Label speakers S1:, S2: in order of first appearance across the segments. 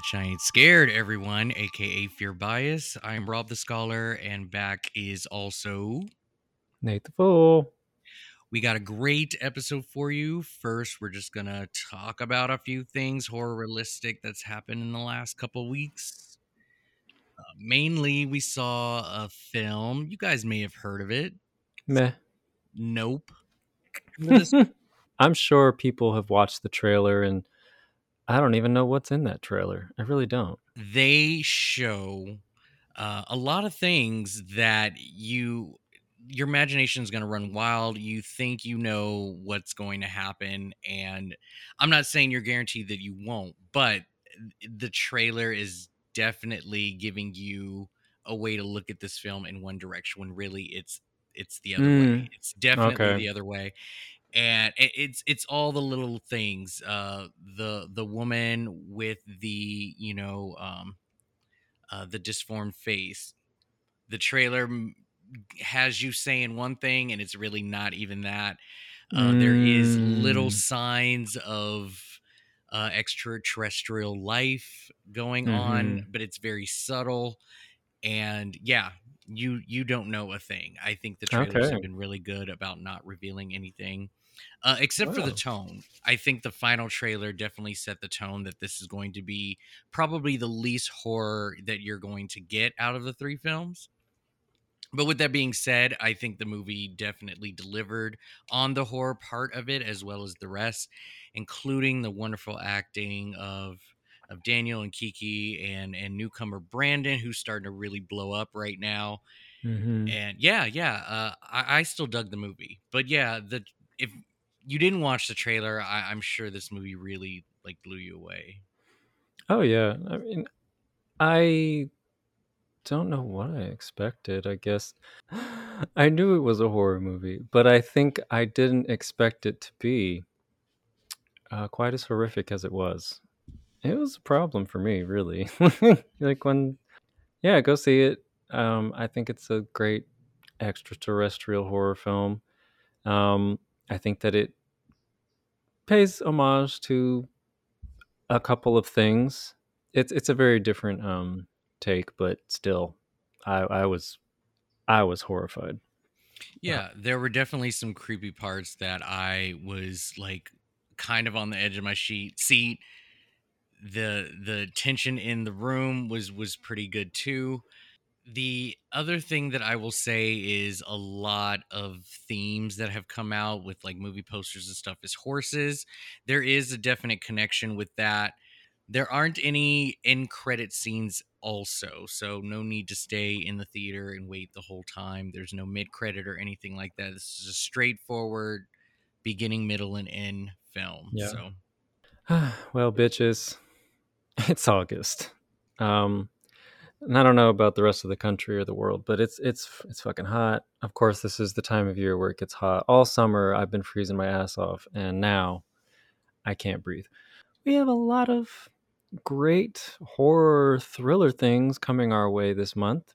S1: This is Bitch I Ain't Scared, everyone, aka Fear Bias. I'm Rob the Scholar, and back is also.
S2: Nate the Fool.
S1: We got a great episode for you. First, we're just gonna talk about a few things horror realistic that's happened in the last couple weeks. Uh, mainly, we saw a film. You guys may have heard of it.
S2: Meh.
S1: Nope.
S2: I'm sure people have watched the trailer and I don't even know what's in that trailer. I really don't.
S1: They show uh, a lot of things that you your imagination is going to run wild. You think you know what's going to happen, and I'm not saying you're guaranteed that you won't, but the trailer is definitely giving you a way to look at this film in one direction when really it's it's the other
S2: Mm,
S1: way. It's definitely
S2: okay.
S1: the other way. And it's it's all the little things. Uh the the woman with the, you know, um uh the disformed face. The trailer has you saying one thing and it's really not even that. Uh there is little
S2: Mm,
S1: signs of uh extraterrestrial life going on,
S2: mhm.
S1: but it's very subtle and yeah you you don't know a thing i think the trailers
S2: Okay.
S1: have been really good about not revealing anything uh, except for the tone. I think the final trailer definitely set the tone that this is going to be probably the least horror that you're going to get out of the three films. But with that being said i think the movie definitely delivered on the horror part of it as well as the rest including the wonderful acting of of daniel and Keke and and newcomer brandon who's starting to really blow up right now.
S2: Hmm
S1: and yeah yeah uh i, I still dug the movie. But yeah the if you didn't watch the trailer I, i'm sure this movie really like blew you away
S2: Oh yeah. I mean, I don't know what I expected. I guess I knew it was a horror movie, but I think I didn't expect it to be uh, quite as horrific as it was. It was a problem for me, really. like when, yeah, go see it. Um, I think it's a great extraterrestrial horror film. Um, I think that it pays homage to a couple of things. It's it's a very different um, take, but still, I, I was I was horrified.
S1: yeah there were definitely some creepy parts that i was like kind of on the edge of my sheet seat the the tension in the room was was pretty good too the other thing that i will say is a lot of themes that have come out with like movie posters and stuff is horses. There is a definite connection with that. There aren't any end credit scenes also so no need to stay in the theater and wait the whole time. There's no mid credit or anything like that. This is a straightforward beginning middle and end film
S2: Yeah.
S1: so.
S2: Well, bitches, it's August. Um, and I don't know about the rest of the country or the world, but it's it's it's fucking hot. Of course, this is the time of year where it gets hot. All summer, I've been freezing my ass off, and now I can't breathe. We have a lot of great horror thriller things coming our way this month.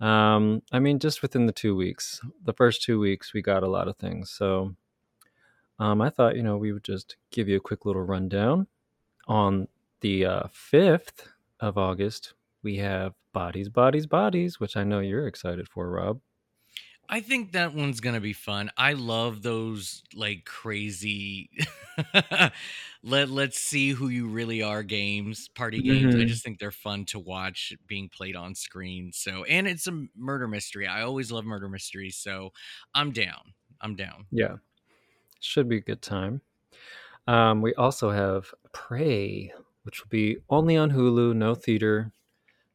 S2: Um, I mean, just within the two weeks, the first two weeks, we got a lot of things. So, um, I thought, you know, we would just give you a quick little rundown. On the uh, 5th of August, we have Bodies, Bodies, Bodies, which I know you're excited for, Rob.
S1: I think that one's gonna be fun. I love those like crazy let let's see who you really are games, party games. I
S2: Mhm.
S1: just think they're fun to watch being played on screen. So and it's a murder mystery. I always love murder mysteries, so I'm down. I'm down.
S2: Yeah, should be a good time. Um, we also have Prey, which will be only on Hulu, no theater,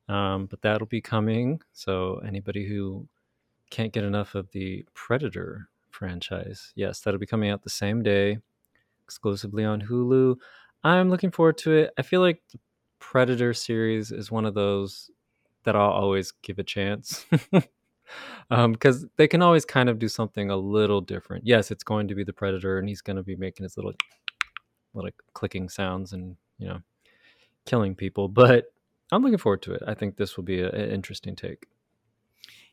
S2: um, but that'll be coming. So anybody who can't get enough of the Predator franchise, yes, that'll be coming out the same day, exclusively on Hulu. I'm looking forward to it. I feel like the Predator series is one of those that I'll always give a chance. because they can always kind of do something a little different. Yes, it's going to be the predator, and he's going to be making his little, little clicking sounds and you know, killing people. But I'm looking forward to it. I think this will be an interesting take.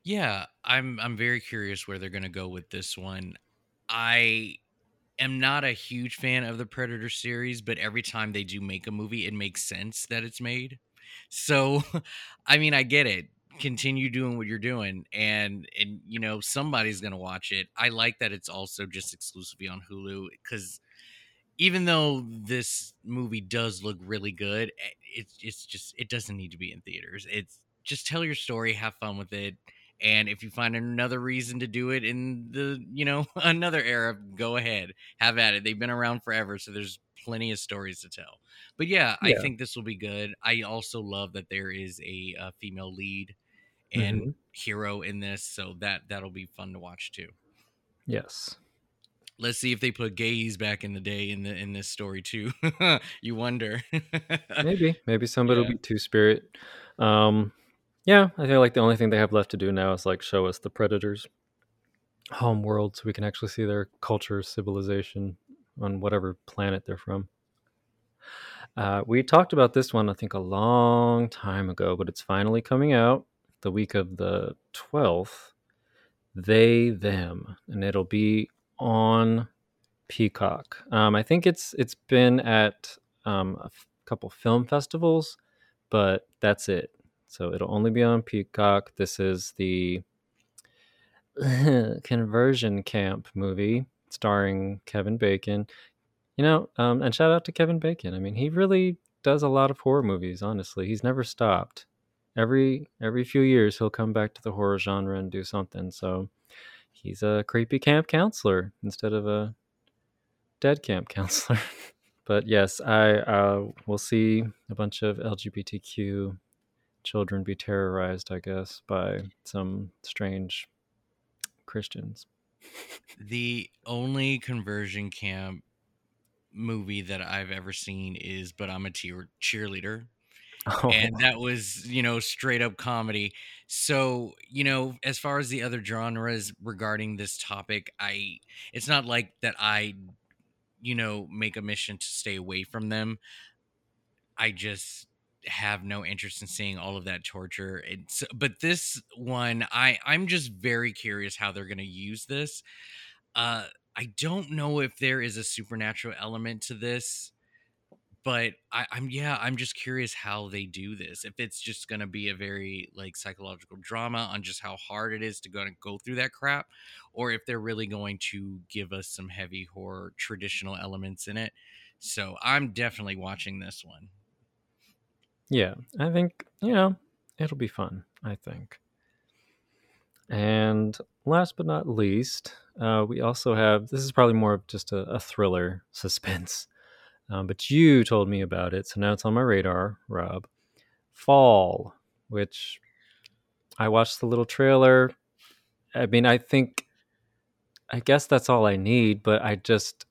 S1: Yeah, I'm I'm very curious where they're gonna go with this one. I am not a huge fan of the Predator series, but every time they do make a movie, it makes sense that it's made. So, I mean, I get it. Continue doing what you're doing, and and you know somebody's gonna watch it. I like that it's also just exclusively on Hulu because even though this movie does look really good, eh, it's it's just it doesn't need to be in theaters. It's just tell your story, have fun with it, and if you find another reason to do it in the you know another era, go ahead, have at it. They've been around forever, so there's plenty of stories to tell. But yeah, I think this will be good. I also love that there is a, uh female lead and
S2: Mhm.
S1: hero in this, so that that'll be fun to watch too.
S2: Yes.
S1: Let's see if they put gays back in the day in the in this story too. you wonder.
S2: Maybe. Maybe somebody will
S1: Yeah.
S2: be Two Spirit. Um, yeah, I feel like the only thing they have left to do now is like show us the Predators' home world so we can actually see their culture, civilization on whatever planet they're from. Uh, we talked about this one, I think, a long time ago, but it's finally coming out the week of the 12th. They, them, and it'll be on Peacock. Um, I think it's it's been at um, a f- couple film festivals, but that's it. So it'll only be on Peacock. This is the conversion camp movie starring Kevin Bacon. You know, um, and shout out to Kevin Bacon. I mean, he really does a lot of horror movies. Honestly, he's never stopped. Every every few years, he'll come back to the horror genre and do something. So he's a creepy camp counselor instead of a dead camp counselor. but yes, I uh, will see a bunch of LGBTQ children be terrorized, I guess, by some strange Christians.
S1: the only conversion camp movie that I've ever seen is But I'm a Cheer- Cheerleader.
S2: Oh,
S1: and that was you know straight up comedy. So you know as far as the other genres regarding this topic i it's not like that i you know make a mission to stay away from them. I just have no interest in seeing all of that torture it's but this one i i'm just very curious how they're going to use this. Uh i don't know if there is a supernatural element to this but I, I'm yeah, I'm just curious how they do this. If it's just gonna be a very like psychological drama on just how hard it is to go to go through that crap, or if they're really going to give us some heavy horror traditional elements in it. So I'm definitely watching this one.
S2: yeah. I think, you know, it'll be fun, I think. And last but not least, uh, we also have this is probably more of just a, a thriller suspense. Um, but you told me about it, so now it's on my radar, Rob. Fall, which I watched the little trailer. I mean, I think, I guess that's all I need, but I just,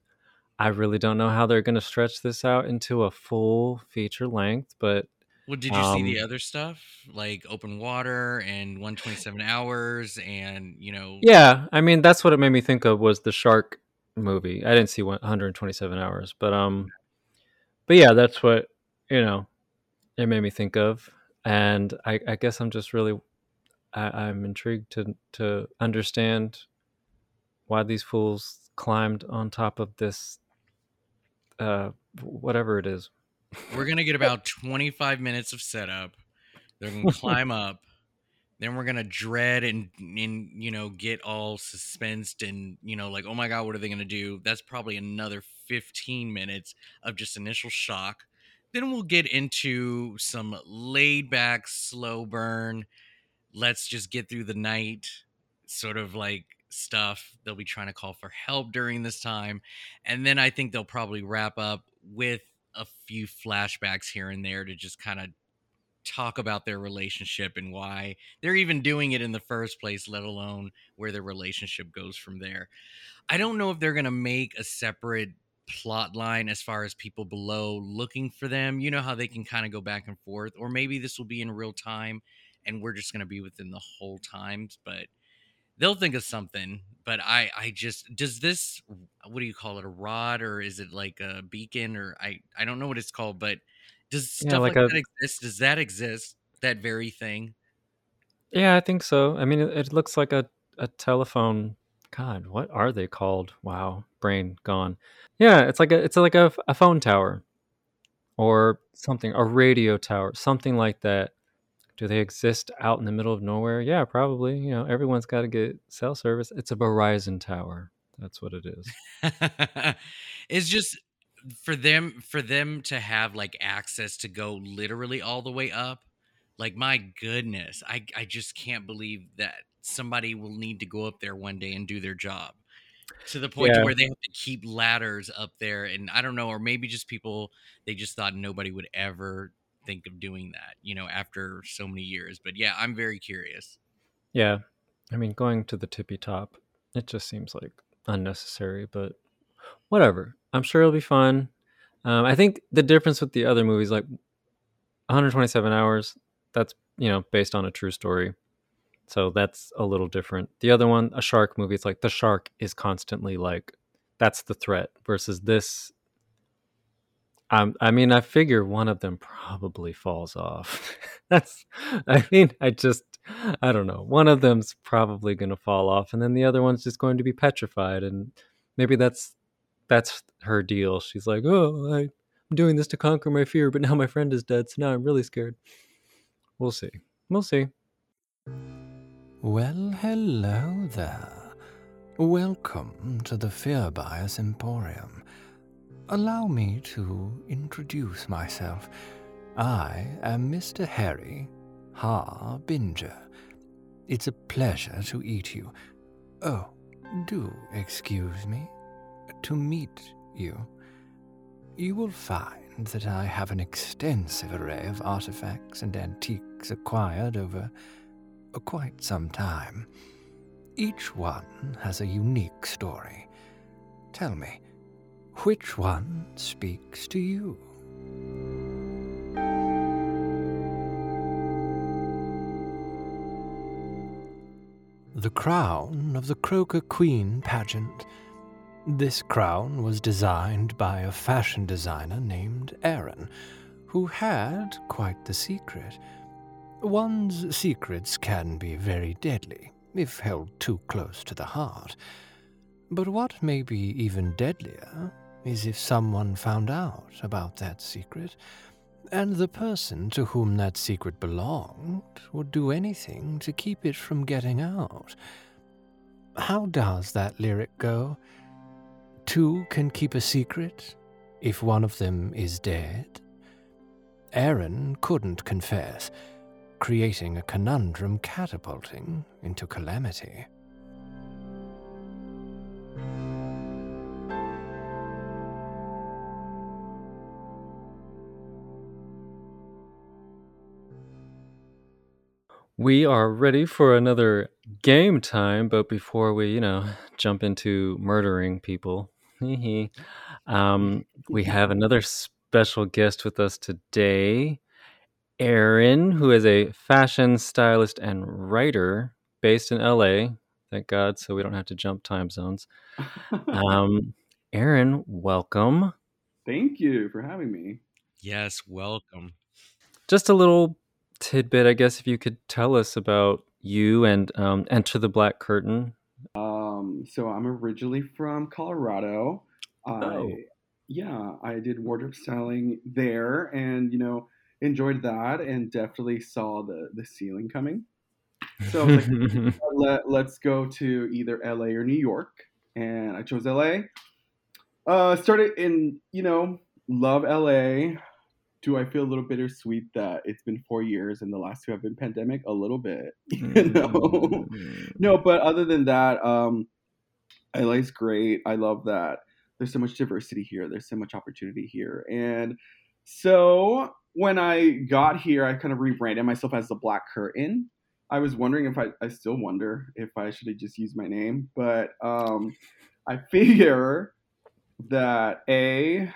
S2: I really don't know how they're going to stretch this out into a full feature length. But
S1: Well, did you see the
S2: um,
S1: other stuff like Open Water and 127 Hours and you know
S2: yeah, I mean, that's what it made me think of was the shark movie. I didn't see 127 hours, but um, but yeah, that's what you know it made me think of, and I, I guess I'm just really I, I'm intrigued to to understand why these fools climbed on top of this uh whatever it is.
S1: we're gonna get about 25 minutes of setup. They're gonna climb up. Then we're gonna dread and and you know get all suspensed and you know like oh my god what are they gonna do? That's probably another 15 minutes of just initial shock. Then we'll get into some laid back slow burn let's just get through the night sort of like stuff they'll be trying to call for help during this time. And then i think they'll probably wrap up with a few flashbacks here and there to just kind of talk about their relationship and why they're even doing it in the first place, let alone where their relationship goes from there. I don't know if they're going to make a separate plot line as far as people below looking for them. You know how they can kind of go back and forth, or maybe this will be in real time and we're just going to be within the whole times, but they'll think of something. But I, I just does this what do you call it a rod or is it like a beacon or I I don't know what it's called, but does
S2: Yeah,
S1: stuff
S2: like
S1: like
S2: a
S1: that exist? Does that exist? That very thing?
S2: yeah, I think so. I mean, it, it looks like a a telephone God, what are they called? Wow, brain gone. Yeah, it's like a it's like a, a phone tower or something, a radio tower, something like that. Do they exist out in the middle of nowhere? Yeah, probably. You know, everyone's got to get cell service. It's a Verizon tower. That's what it is.
S1: it's just for them for them to have like access to go literally all the way up. Like my goodness, I I just can't believe that somebody will need to go up there one day and do their job to the point
S2: Yeah.
S1: to where they have to keep ladders up there and i don't know or maybe just people they just thought nobody would ever think of doing that you know after so many years but yeah i'm very curious
S2: Yeah. I mean, going to the tippy top, it just seems like unnecessary, but whatever. I'm sure it'll be fun. Um, I think the difference with the other movies, like 127 hours, that's, you know, based on a true story. So that's a little different. The other one, a shark movie, it's like the shark is constantly like, that's the threat versus this. Um, I mean, I figure one of them probably falls off. that's, I mean, I just, I don't know. One of them's probably going to fall off, and then the other one's just going to be petrified. And maybe that's that's her deal. She's like, "Oh, I, I'm doing this to conquer my fear, but now my friend is dead, so now I'm really scared." We'll see. We'll see.
S3: Well, hello there. Welcome to the Fear Bias Emporium. Allow me to introduce myself. I am Mr. Harry Harbinger. It's a pleasure to eat you. Oh, do excuse me. To meet you. You will find that I have an extensive array of artifacts and antiques acquired over uh, quite some time. Each one has a unique story. Tell me, which one speaks to you? The crown of the Croaker Queen pageant. This crown was designed by a fashion designer named Aaron, who had quite the secret. One's secrets can be very deadly if held too close to the heart. But what may be even deadlier is if someone found out about that secret, and the person to whom that secret belonged would do anything to keep it from getting out. How does that lyric go? Two can keep a secret if one of them is dead? Aaron couldn't confess, creating a conundrum catapulting into calamity.
S2: We are ready for another game time, but before we, you know, jump into murdering people, um, we have another special guest with us today, Aaron, who is a fashion stylist and writer based in LA. Thank God, so we don't have to jump time zones. Um, Aaron, welcome.
S4: Thank you for having me.
S1: yes welcome
S2: Just a little tidbit, I guess, if you could tell us about you and um, Enter the Black Curtain.
S4: Um, so I'm originally from Colorado. I,
S2: Oh.
S4: yeah, I did wardrobe styling there, and you know enjoyed that, and definitely saw the the ceiling coming. So I like, Let, let's go to either LA or New York, and I chose LA. Uh, started in you know love LA. Do I feel a little bittersweet that it's been four years and the last two have been pandemic? A little bit, you know. no, but other than that, um, LA's great. I love that. There's so much diversity here. There's so much opportunity here, and so when I got here, I kind of rebranded myself as the Black Curtain. I was wondering if I, I still wonder if I should have just used my name, but um, I figure that a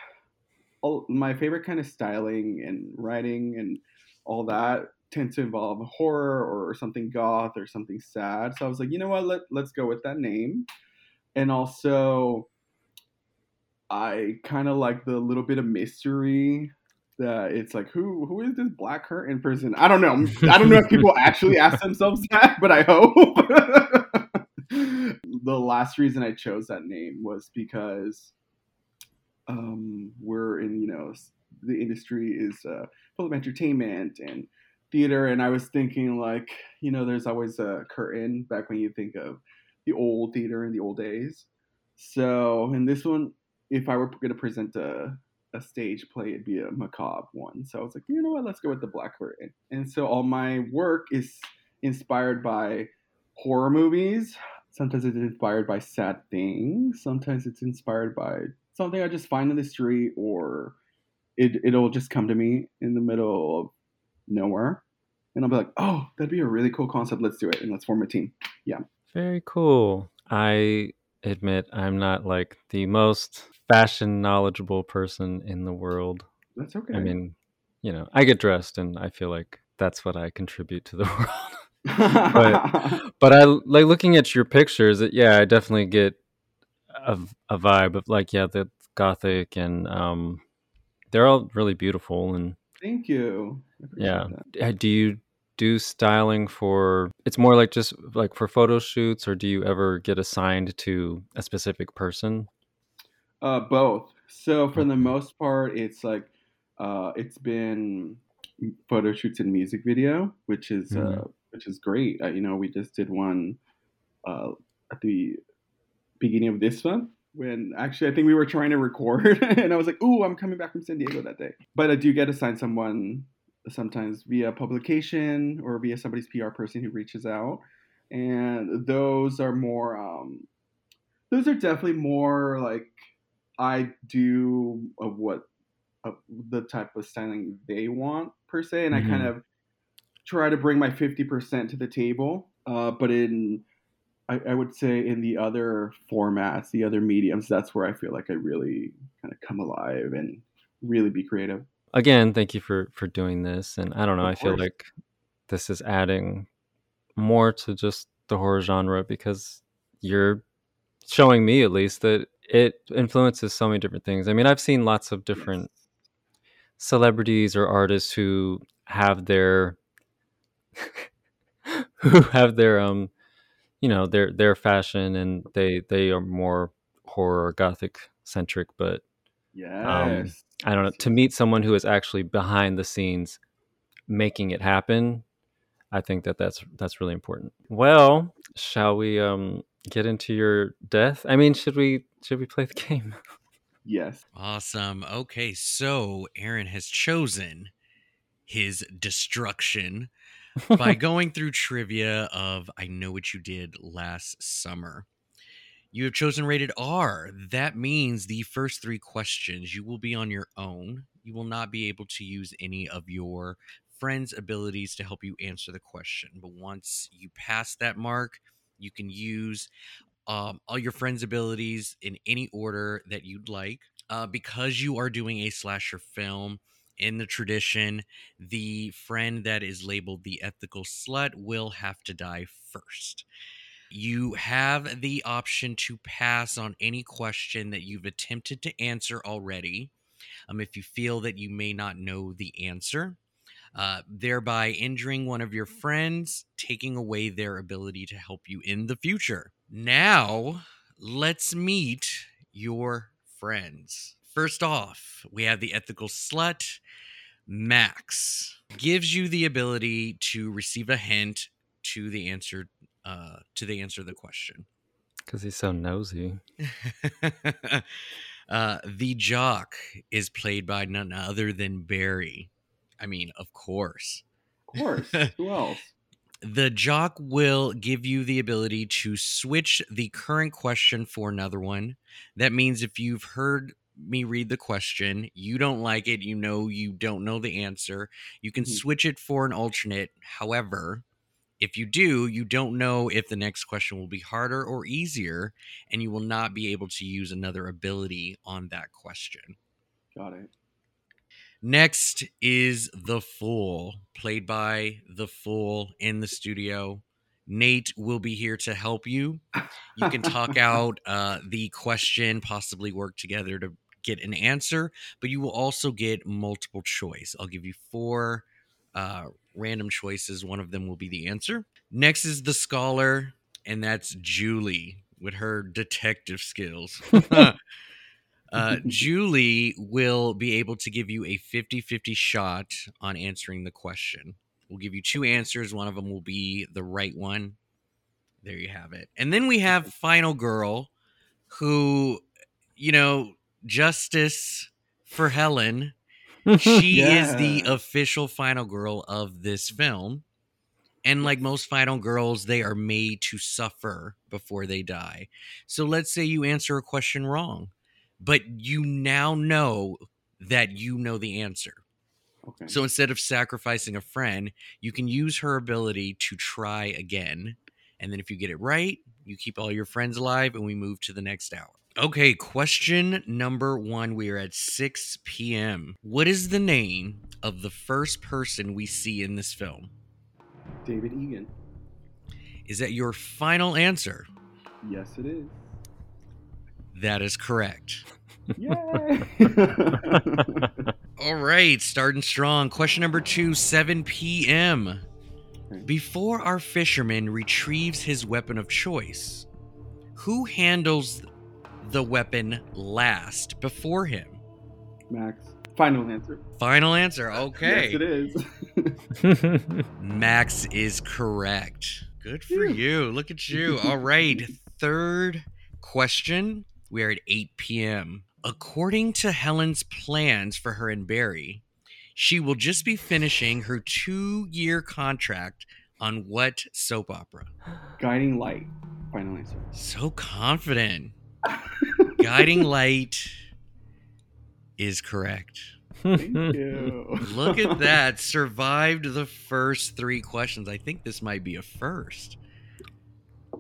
S4: my favorite kind of styling and writing and all that tends to involve horror or something goth or something sad. So I was like, you know what, let let's go with that name. And also I kind of like the little bit of mystery that it's like who who is this black curtain person? I don't know. I don't know if people actually ask themselves that, but I hope. the last reason I chose that name was because um, we're in you know the industry is uh, full of entertainment and theater, and I was thinking like you know there's always a curtain back when you think of the old theater in the old days. So in this one, if I were going to present a a stage play, it'd be a macabre one. So I was like, you know what, let's go with the black curtain. And so all my work is inspired by horror movies. Sometimes it's inspired by sad things. Sometimes it's inspired by something I just find in the street, or it it'll just come to me in the middle of nowhere, and I'll be like, oh, that'd be a really cool concept. Let's do it, and let's form a team. Yeah.
S2: Very cool. I admit I'm not like the most fashion knowledgeable person in the world.
S4: That's okay.
S2: I mean, you know, I get dressed and I feel like that's what I contribute to the world. but but I like looking at your pictures. Yeah, I definitely get a, a vibe of like yeah, the gothic and um, they're all really beautiful and
S4: thank you.
S2: Yeah, that. do you do styling for? It's more like just like for photo shoots, or do you ever get assigned to a specific person?
S4: Uh, both. So for the most part, it's like uh, it's been photo shoots and music video, which is mm-hmm. uh, which is great. Uh, you know, we just did one uh, at the beginning of this month when actually I think we were trying to record, and I was like, "Ooh, I'm coming back from San Diego that day." But I do get assigned someone sometimes via publication or via somebody's PR person who reaches out, and those are more. Um, those are definitely more like I do of what of the type of styling they want per se, and mm-hmm. I kind mm-hmm. of try to bring my fifty percent to the table. Uh, but in I, I, would say in the other formats, the other mediums, that's where I feel like I really kind of come alive and really be creative.
S2: Again, thank you for for doing this, and I don't know, of I course. feel like this is adding more to just the horror genre because you're showing me at least that it influences so many different things. I mean, I've seen lots of different yes. celebrities or artists who have their who have their um you know their their fashion and they they are more horror gothic centric but
S4: yeah um,
S2: i don't know to meet someone who is actually behind the scenes making it happen i think that that's that's really important well shall we um get into your death? I mean, should we should we play the game?
S4: Yes.
S1: Awesome. Okay, so Aaron has chosen his destruction by going through trivia of I know what you did last summer. You have chosen rated R. That means the first three questions you will be on your own. You will not be able to use any of your friends' abilities to help you answer the question. But once you pass that mark, you can use um, all your friends' abilities in any order that you'd like. Uh, because you are doing a slasher film in the tradition, the friend that is labeled the ethical slut will have to die first. You have the option to pass on any question that you've attempted to answer already. Um, if you feel that you may not know the answer, uh, thereby injuring one of your friends, taking away their ability to help you in the future. Now, let's meet your friends. First off, we have the ethical slut. Max gives you the ability to receive a hint to the answer uh, to the answer of the question.
S2: Because he's so nosy.
S1: uh, the jock is played by none other than Barry. I mean, of course.
S4: Of course. Who else?
S1: The jock will give you the ability to switch the current question for another one. That means if you've heard me read the question, you don't like it, you know you don't know the answer, you can mm-hmm. switch it for an alternate. However, if you do, you don't know if the next question will be harder or easier, and you will not be able to use another ability on that question.
S4: Got it.
S1: Next is The Fool, played by The Fool in the studio. Nate will be here to help you. You can talk out uh, the question, possibly work together to get an answer, but you will also get multiple choice. I'll give you four uh, random choices. One of them will be the answer. Next is The Scholar, and that's Julie. with her detective skills. uh, Julie will be able to give you a 50 50 shot on answering the question. We'll give you two answers. One of them will be the right one. There you have it. And then we have Final Girl, who, you know, justice for Helen. She is the official Final Girl of this film. And like most final girls, they are made to suffer before they die. So let's say you answer a question wrong, but you now know that you know the answer.
S4: Okay.
S1: So instead of sacrificing a friend, you can use her ability to try again. And then if you get it right, you keep all your friends alive and we move to the next hour. Okay, question number one. We are at 6 p.m. What is the name of the first person we see in this film?
S4: David Egan.
S1: Is that your final answer?
S4: Yes, it is.
S1: That is correct.
S4: Yay!
S1: All right, starting strong. Question number two, 7 p.m. Before our fisherman retrieves his weapon of choice, who handles the weapon last before him?
S4: Max. Final answer.
S1: Final answer. Okay.
S4: Yes, it is.
S1: Max is correct. Good for
S4: Phew.
S1: you. Look at you. All right. Third question. We are at 8 p.m. According to Helen's plans for her and Barry, she will just be finishing her two year contract on what soap opera?
S4: Guiding light. Final answer.
S1: So confident. Guiding Light is correct.
S4: Thank you.
S1: Look at that. Survived the first three questions. I think this might be a first.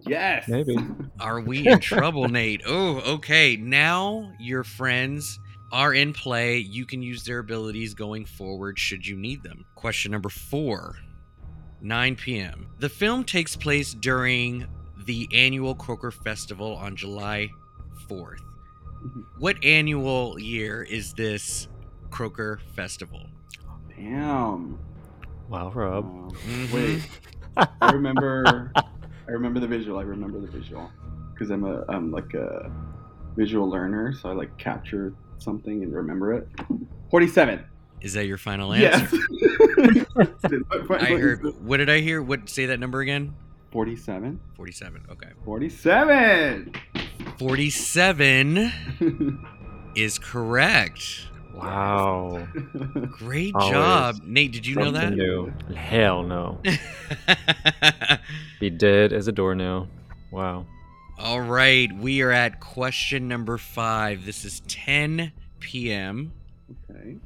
S4: Yes.
S2: Maybe.
S1: Are we in trouble, Nate? Oh, okay. Now your friends are in play. You can use their abilities going forward should you need them. Question number four 9 p.m. The film takes place during the annual Croaker Festival on July 4th.
S4: Mhm.
S1: What annual year is this Croaker Festival?
S4: Damn.
S2: wow, Rob.
S1: Mhm.
S4: Wait. I remember. I remember the visual. I remember the visual because I'm a I'm like a visual learner, so I like capture something and remember it. Forty-seven.
S1: Is that your final answer?
S4: Yes.
S1: I heard. What did I hear? What say that number again?
S4: forty-seven.
S1: 47. Okay.
S4: Forty-seven.
S1: 47 is correct.
S2: Wow.
S1: Great
S2: Always.
S1: job. Nate, did you know that?
S2: new. Hell no. Be dead as a doornail. Wow.
S1: All right. We are at question number five. This is 10 p.m.
S4: okay.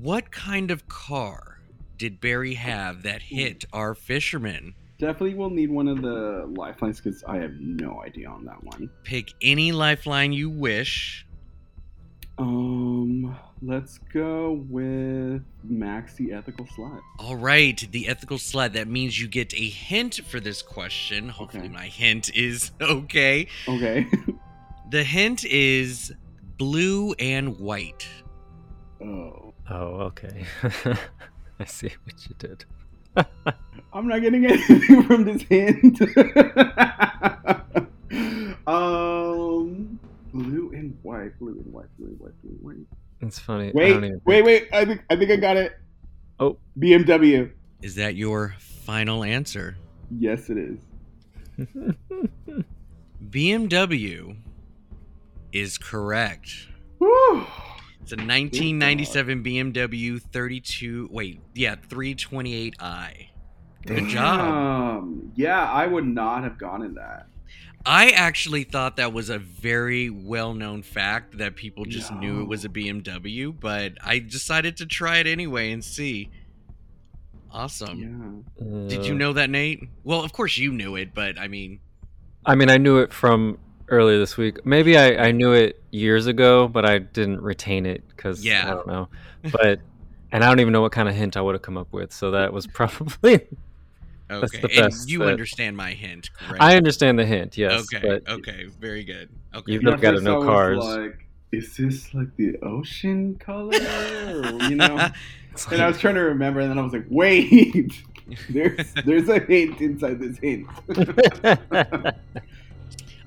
S1: What kind of car did Barry have that hit our fisherman?
S4: Definitely will need one of the lifelines because I have no idea on that one.
S1: Pick any lifeline you wish.
S4: Um, let's go with Max the ethical slut.
S1: All right, the ethical sled. That means you get a hint for this question. Hopefully,
S4: Okay.
S1: my hint is okay.
S4: Okay.
S1: The hint is blue and white.
S4: oh,
S2: Oh, okay. I see what you did.
S4: I'm not getting anything from this hint. um, blue and white, blue and white, blue and white, blue and white.
S2: It's funny. I
S4: Wait,
S2: don't even
S4: wait, wait! I think I think I got it.
S2: Oh.
S4: BMW.
S1: Is that your final answer?
S4: Yes, it is.
S1: BMW is correct.
S4: Woo!
S1: It's a 1997 BMW 32. Wait, yeah, 328i. Good job.
S4: Um, yeah, I would not have gone in that.
S1: I actually thought that was a very well known fact that people just knew it was a BMW, but I decided to try it anyway and see. Awesome.
S4: Yeah.
S1: Did you
S2: Uh,
S1: know that, Nate? Well, of course you knew it, but I mean,
S2: I mean, I knew it from earlier this week. Maybe I, I knew it years ago, but I didn't retain it because
S1: Yeah.
S2: I don't know. But and I don't even know what kind of hint I would have come up with. So that was probably. That's
S1: okay.
S2: the
S1: and
S2: best
S1: you
S2: that-
S1: understand my hint, correct?
S2: I understand the hint, yes.
S1: okay.
S2: but
S1: Okay. Very good. Okay.
S2: You've
S4: My
S2: got to
S4: first
S2: know cars.
S4: Like, is this like the ocean color? Or, you know?
S2: it's
S4: and I was trying to remember, and then I was like, wait, there's there's a hint inside this hint.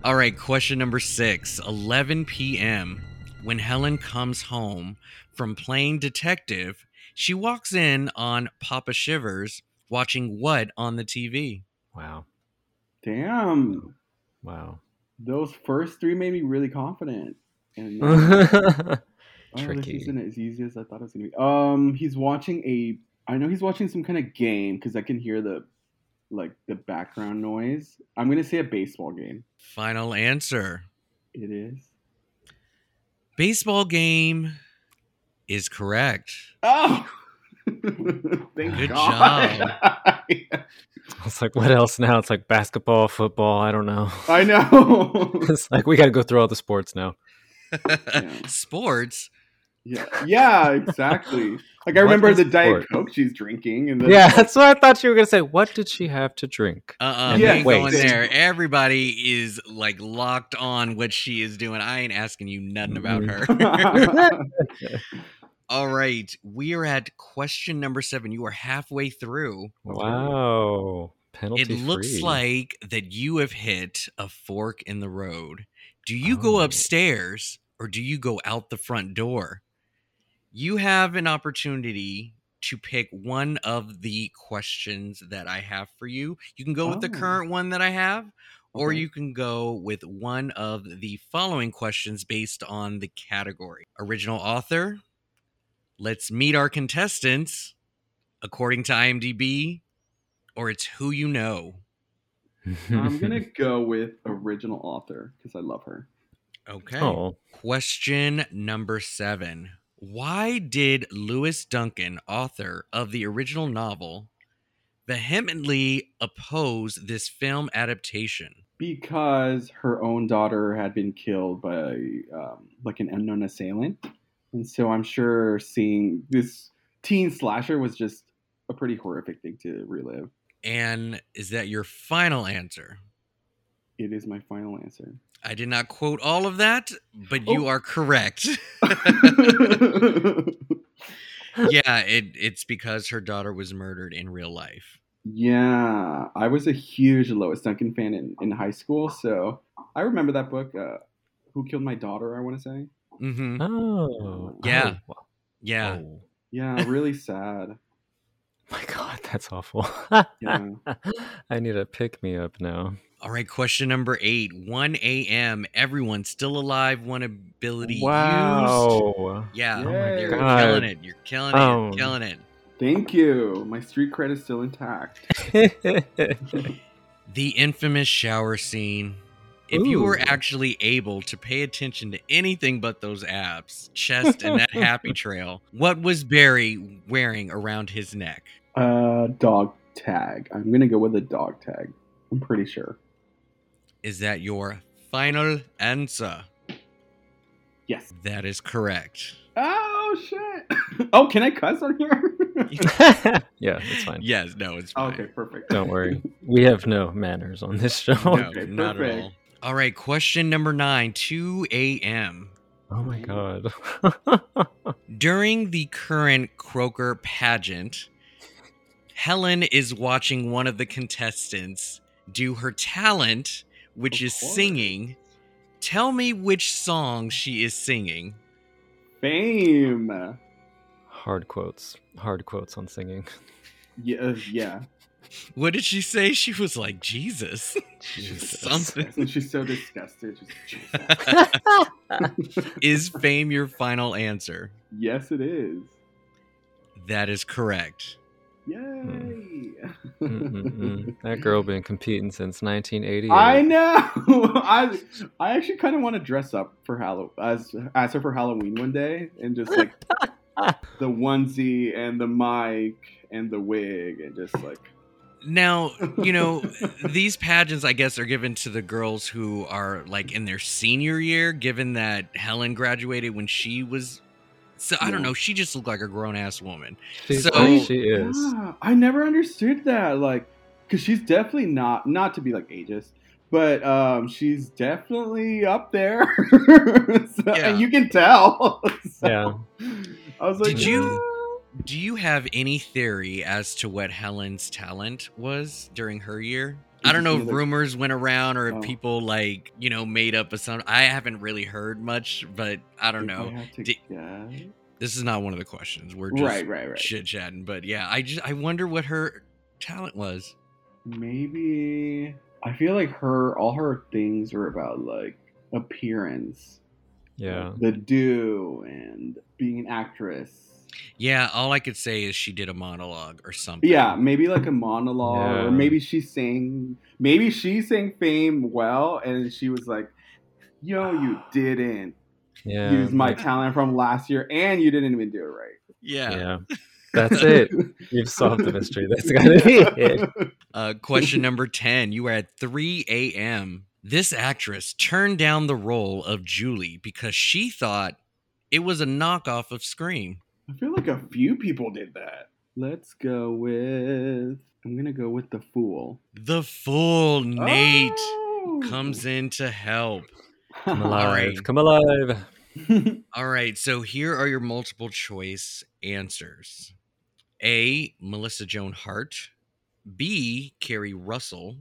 S1: All right, question number six 11 p.m. When Helen comes home from playing detective, she walks in on Papa Shivers watching what on the TV?
S2: Wow.
S4: Damn.
S2: Wow.
S4: Those first three made me really confident. And uh, oh, this
S2: Tricky.
S4: isn't it as easy as I thought it was gonna be. Um, he's watching a. I know he's watching some kind of game because I can hear the, like the background noise. I'm gonna say a baseball game.
S1: Final answer.
S4: It is.
S1: Baseball game is correct.
S4: Oh. Thank
S1: Good
S4: God.
S2: I was like, what else now? It's like basketball, football. I don't know.
S4: I know.
S2: It's like we got to go through all the sports now.
S1: Sports.
S4: Yeah, yeah, exactly. Like I
S2: What
S4: remember the Diet
S2: sport?
S4: Coke she's drinking, and then
S2: Yeah, that's what I thought you were gonna say. What did she have to drink?
S1: Uh-uh,
S4: Yeah,
S1: we
S2: wait.
S1: going there. Everybody is like locked on what she is doing. I ain't asking you nothing about her. All right, we are at question number seven. You are halfway through.
S2: Wow, penalty
S1: It looks like that you have hit a fork in the road. Do you go
S2: Oh.
S1: upstairs or do you go out the front door? You have an opportunity to pick one of the questions that I have for you. You can go with the
S4: Oh.
S1: current one that I have, or
S4: Okay.
S1: you can go with one of the following questions based on the category. Original author. Let's meet our contestants according to IMDb, or it's who you know.
S4: I'm gonna go with original author because I love her.
S1: Okay.
S2: Oh,
S1: Question number seven. Why did Lois Duncan, author of the original novel, vehemently oppose this film adaptation?
S4: Because her own daughter had been killed by um, like an unknown assailant, and so I'm sure seeing this teen slasher was just a pretty horrific thing to relive.
S1: And is that your final answer?
S4: It is my final answer.
S1: I did not quote all of that, but you
S4: Oh.
S1: are correct. yeah, it, it's because her daughter was murdered in real life.
S4: yeah, I was a huge Lois Duncan fan in, in high school, so I remember that book. Uh, Who killed my daughter? I want to say.
S1: hmm
S2: oh,
S1: Yeah.
S2: Oh.
S1: Yeah.
S2: Oh.
S4: Yeah, really sad.
S2: My God, that's awful.
S4: Yeah.
S2: I need a pick me up now.
S1: All right, question number eight. 1 a.m. Everyone still alive, one ability used.
S2: Wow.
S1: Yeah,
S4: Yay.
S1: you're
S2: God.
S1: killing it. You're killing it.
S2: Um,
S1: You're killing it.
S4: Thank you. My street cred is still intact.
S1: The infamous shower scene. If you were actually able to pay attention to anything but those abs, chest, and that happy trail, what was Barry wearing around his neck?
S4: Uh, dog tag. I'm gonna go with a dog tag. I'm pretty sure.
S1: Is that your final answer?
S4: Yes.
S1: That is correct.
S4: Oh shit. oh, can I cuss on here?
S2: yeah, it's fine.
S1: Yes, no, it's oh, fine.
S4: okay, perfect.
S2: Don't worry. We have no manners on this show.
S1: No,
S4: Okay,
S1: not at all. All right, question number nine, 2 a.m.
S2: Oh my god.
S1: During the current Croaker pageant, Helen is watching one of the contestants do her talent, which
S4: Of
S1: is
S4: course.
S1: singing. Tell me which song she is singing.
S4: Fame.
S2: Hard quotes. Hard quotes on singing.
S4: Yeah, uh, yeah.
S1: What did she say? She was like, Jesus.
S2: Jesus.
S1: Something.
S4: And she's so disgusted. She's, Jesus.
S1: is fame your final answer?
S4: yes, it is.
S1: That is correct.
S4: Mm.
S2: Yay! That girl been competing since 1980.
S4: I know. I I actually kind of want to dress up for Halloween as as her for Halloween one day and just like the onesie and the mic and the wig and just like
S1: Now, you know, these pageants, I guess, are given to the girls who are like in their senior year, given that Helen graduated when she was. So I don't know. She just looked like a grown ass woman.
S2: She's,
S1: So-
S2: oh, she is.
S4: Yeah, I never understood that. Like, because she's definitely not not to be like ageist, but um, she's definitely up there, So-
S1: Yeah.
S4: and you can tell. So,
S2: Yeah.
S4: I was like,
S1: Did you-
S4: "Yeah."
S1: Do you have any theory as to what Helen's talent was during her year? I don't know if rumors went around or if
S4: Oh.
S1: people like you know made up a sound. I haven't really heard much, but I don't
S4: if
S1: know.
S4: I had to
S1: Di-
S4: guess-
S1: This is not one of the questions. We're just
S4: Right, right, right.
S1: shit chatting. But yeah, I just I wonder what her talent was.
S4: Maybe I feel like her all her things are about like appearance.
S2: Yeah.
S4: The do and being an actress.
S1: Yeah, all I could say is she did a monologue or something.
S4: Yeah, maybe like a monologue,
S2: Yeah.
S4: or maybe she sang. Maybe she sang "Fame" well, and she was like, "Yo, you didn't
S2: Yeah.
S4: use my talent from last year, and you didn't even do it right."
S1: Yeah.
S2: Yeah. That's it. You've solved the mystery. That's gotta be it.
S1: Uh, question number 10. You were at 3 a.m. This actress turned down the role of Julie because she thought it was a knockoff of Scream.
S4: I feel like a few people did that. Let's go with. I'm gonna go with the fool.
S1: The fool Nate
S4: Oh!
S1: comes in to help.
S2: Come alive.
S1: right.
S2: Come alive.
S1: All right, so here are your multiple choice answers A. Melissa Joan Hart, B. Keri Russell,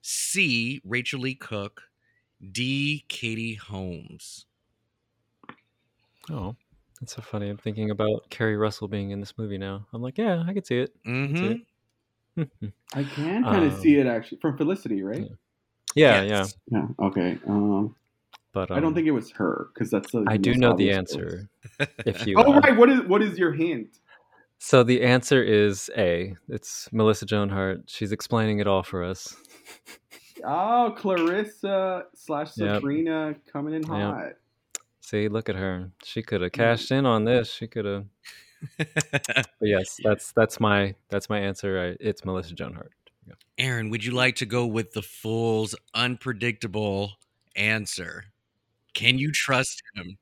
S1: C. Rachael Leigh Cook, D. Katie Holmes.
S2: Oh, that's so funny. I'm thinking about Keri Russell being in this movie now. I'm like, yeah, I could see it.
S1: Mm-hmm.
S2: it.
S4: I can kind of
S2: Um,
S4: see it actually from Felicity, right?
S2: yeah,
S1: Yes.
S4: Yeah. Okay. Um,
S2: But um,
S4: I don't think it was her because that's the.
S2: I do know the answer. If you,
S4: Oh
S2: uh,
S4: right. What is what is your hint?
S2: so the answer is A. It's Melissa Joan Hart. She's explaining it all for us.
S4: Oh, Clarissa slash
S2: Yep.
S4: Sabrina coming in hot.
S2: See, look at her. She could have cashed in on this. She could have. But yes, that's that's my that's my answer. I, it's Melissa Joan Hart. Yeah.
S1: Aaron, would you like to go with the fool's unpredictable answer? Can you trust him?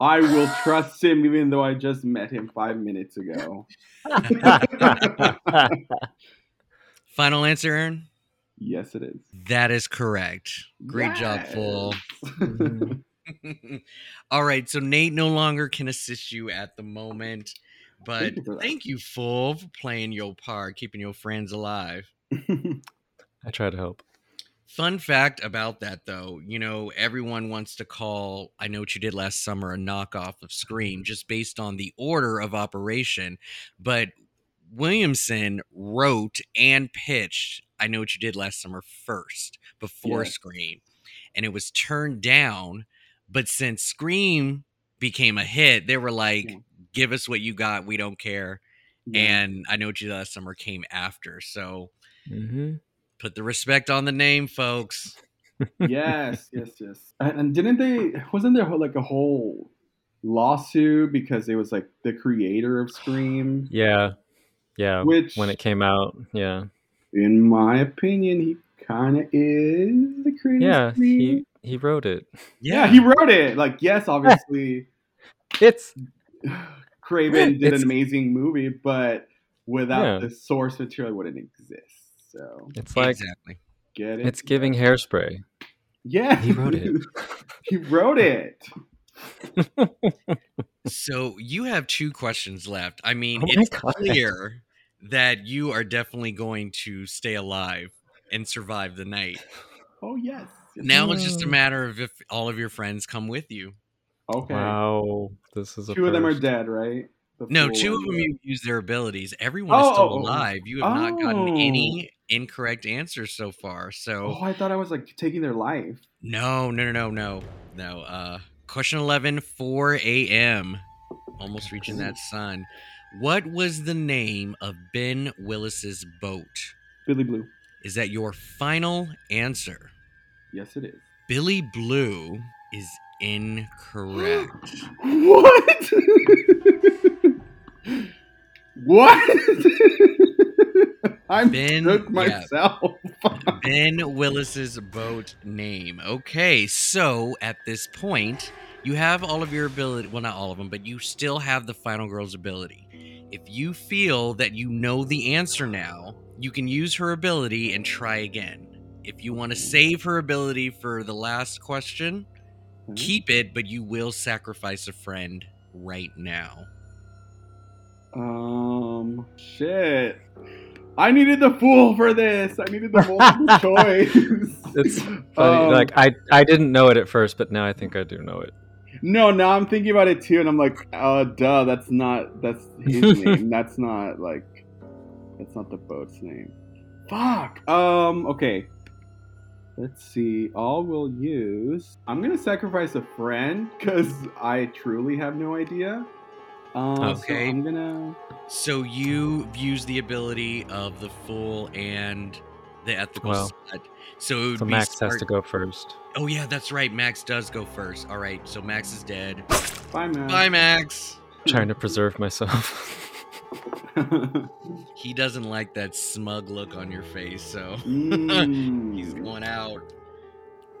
S4: I will trust him even though I just met him five minutes ago.
S1: Final answer, Aaron?
S4: yes, it is.
S1: That is correct. Great job, fool.
S2: Mm-hmm.
S1: All right, so Nate no longer can assist you at the moment, but
S4: Thank you for
S1: thank you, fool, for playing your part, keeping your friends alive.
S2: I try to help.
S1: Fun fact about that, though, you know, everyone wants to call I Know What You Did Last Summer a knockoff of Scream just based on the order of operation. But Williamson wrote and pitched I Know What You Did Last Summer first before
S4: Yeah.
S1: Scream. And it was turned down. But since Scream became a hit, they were like,
S4: Yeah.
S1: give us what you got. We don't care.
S4: Yeah.
S1: And I Know What You Did Last Summer came after. So
S2: hmm
S1: put the respect on the name, folks.
S4: yes, yes, yes. And, and didn't they? Wasn't there like a whole lawsuit because it was like the creator of Scream?
S2: Yeah, yeah.
S4: Which,
S2: when it came out, yeah,
S4: in my opinion, he kind of is the creator.
S2: yeah.
S4: of Scream.
S2: He he wrote it.
S4: yeah, he wrote it. Like, yes, obviously,
S2: It's
S4: Craven did
S2: It's-
S4: an amazing movie, but without
S2: Yeah.
S4: the source material, it wouldn't exist. So
S2: it's like
S1: exactly.
S4: get it.
S2: it's giving hairspray.
S4: Yeah,
S2: He wrote it.
S4: he wrote it.
S1: So you have two questions left. I mean,
S2: Oh
S1: it's
S2: God.
S1: clear that you are definitely going to stay alive and survive the night.
S4: Oh yes. Yes.
S1: Now it's just a
S2: Mm.
S1: matter of if all of your friends come with you.
S4: okay.
S2: Wow, this is a
S4: Two of them are dead, right? The
S1: No, two of them
S4: the-
S1: you use their abilities. Everyone is
S4: Oh,
S1: still
S4: oh, oh.
S1: alive. You have not gotten
S4: Oh.
S1: any incorrect answers so far. So
S4: Oh, I thought I was like taking their life.
S1: no, no, no, no, no, no. Uh, question eleven, four a.m. Almost reaching that sun. What was the name of Ben Willis's boat?
S4: Billy Blue.
S1: Is that your final answer?
S4: Yes, it is.
S1: Billy Blue is incorrect.
S4: What? what? I
S1: Ben-
S4: took
S1: yeah.
S4: myself.
S1: ben Willis's boat name. Okay, so at this point, you have all of your ability. Well, not all of them, but you still have the final girl's ability. If you feel that you know the answer now, you can use her ability and try again. If you want to save her ability for the last question, keep it, but you will sacrifice a friend right now.
S4: Um, shit. I needed the fool for this. I needed the multiple choice.
S2: It's funny.
S4: Um,
S2: like I, I didn't know it at first, but now I think I do know it.
S4: No, now I'm thinking about it too, and I'm like, uh, duh, that's not that's his name. That's not like that's not the boat's name. Fuck. Um. Okay. Let's see. All we'll use. I'm gonna sacrifice a friend because I truly have no idea. Um,
S1: Okay.
S4: So I'm gonna.
S1: So you use the ability of the fool and the ethical
S2: Well,
S1: slut. So it would
S2: So
S1: be
S2: Max has to go first.
S1: Oh yeah, that's right. Max does go first. All right, so Max is dead.
S4: Bye, man.
S1: Bye, Max.
S2: trying to preserve myself.
S1: He doesn't like that smug look on your face, so he's
S4: Mm.
S1: going out.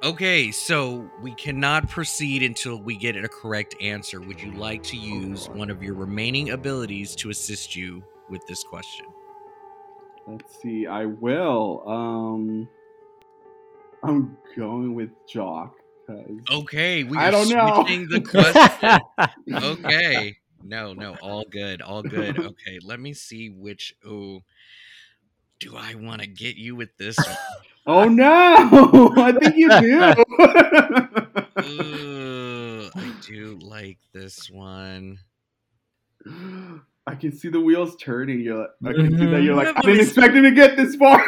S1: Okay, so we cannot proceed until we get a correct answer. Would you like to use one of your remaining abilities to assist you with this question?
S4: Let's see. I will. Um. I'm going with Jock.
S1: Okay, we
S4: I don't know.
S1: the question. okay. No, no, all good, all good. Okay, let me see which. Oh, do I want to get you with this? one?
S4: Oh no! I think you do.
S1: Ugh, I do like this one.
S4: I can see the wheels turning. You're, like, I can see that you're
S1: mm-hmm.
S4: like, I didn't
S1: is-
S4: expect him to get this far.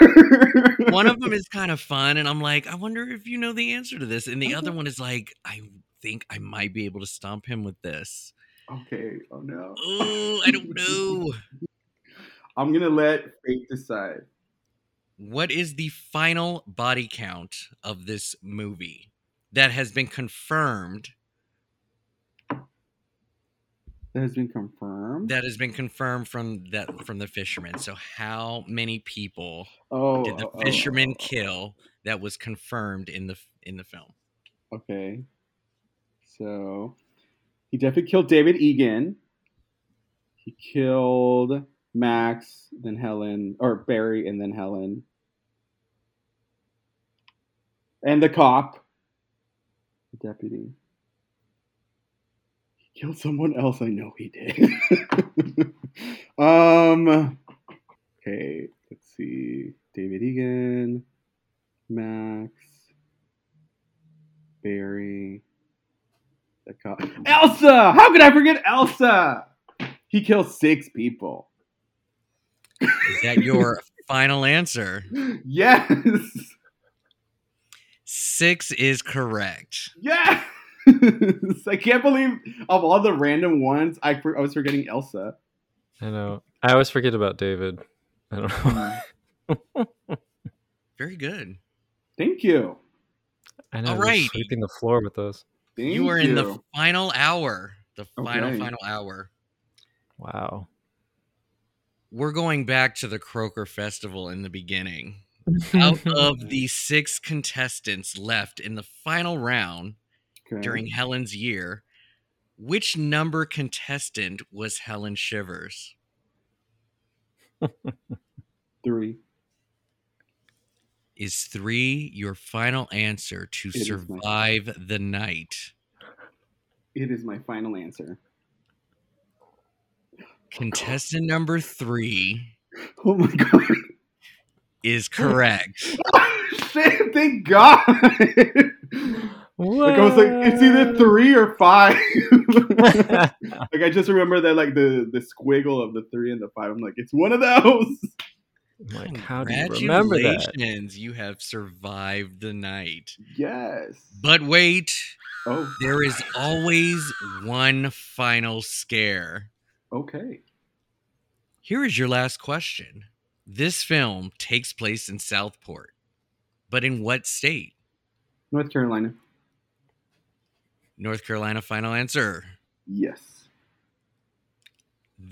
S1: One of them is kind of fun, and I'm like, I wonder if you know the answer to this. And the other one is like, I think I might be able to stomp him with this.
S4: Okay. Oh no.
S1: Oh, I don't know.
S4: I'm gonna let fate decide.
S1: What is the final body count of this movie that has been confirmed?
S4: That has been confirmed.
S1: That has been confirmed from that from the fisherman. So, how many people
S4: oh,
S1: did the
S4: oh, oh,
S1: fisherman
S4: oh,
S1: kill that was confirmed in the in the film?
S4: Okay. So he definitely killed David Egan. He killed Max, then Helen, or Barry, and then Helen. And the cop. The deputy. He killed someone else. I know he did. um okay, let's see. David Egan, Max, Barry. Elsa! How could I forget Elsa? He killed six people.
S1: Is that your final answer?
S4: Yes!
S1: Six is correct.
S4: Yes! I can't believe of all the random ones, I, for, I was forgetting Elsa.
S2: I know. I always forget about David. I don't know. Hmm.
S1: Very good.
S4: Thank you.
S2: I know.
S1: Alrighty.
S2: You're sweeping the floor with those.
S4: Thank
S1: you are in the final hour. The final,
S4: Okay.
S1: final hour.
S2: Wow.
S1: We're going back to the Croaker Festival in the beginning. Out of the six contestants left in the final round
S4: Okay.
S1: during Helen's year, which number contestant was Helen Shivers?
S4: three.
S1: Is three your final answer to
S4: It
S1: survive the night?
S4: It is my final answer.
S1: Contestant number three
S4: Oh my god.
S1: is correct.
S4: Shit, thank God. Like I was like, it's either three or five. like I just remember that like the the squiggle of the three and the five. I'm like, it's one of those.
S2: Like, how do you remember that?
S1: Congratulations, you have survived the night.
S4: Yes.
S1: But wait,
S4: Oh,
S1: there is always one final scare.
S4: okay.
S1: Here is your last question. This film takes place in Southport, but in what state?
S4: North Carolina.
S1: North Carolina, final answer.
S4: Yes.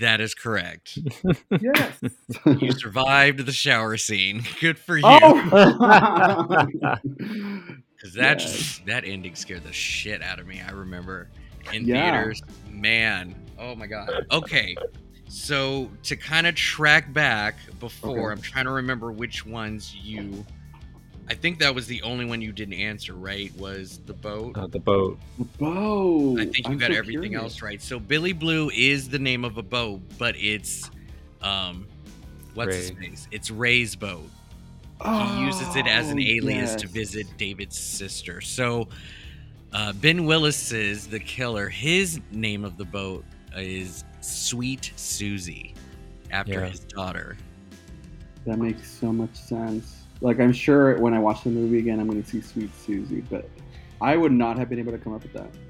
S1: That is correct.
S4: Yes.
S1: You survived the shower scene. Good for you.
S4: oh.
S1: Because that
S4: Yes.
S1: that ending scared the shit out of me. I remember in
S4: Yeah.
S1: theaters, man. Oh my god. Okay, so to kind of track back before,
S4: Okay.
S1: I'm trying to remember which ones you. I think that was the only one you didn't answer. Right? Was the boat?
S2: Uh, the boat.
S4: The Boat.
S1: I think you
S4: I'm
S1: got
S4: so
S1: everything
S4: curious.
S1: else right. So Billy Blue is the name of a boat, but it's um what's his
S2: Ray.
S1: face? It's Ray's boat. He uses it as an
S4: Oh,
S1: alias to visit David's sister. So uh, Ben Willis's the killer. His name of the boat is Sweet Susie, after
S2: Yeah.
S1: his daughter.
S4: That makes so much sense. Like I'm sure when I watch the movie again, I'm going to see Sweet Susie, but I would not have been able to come up with that.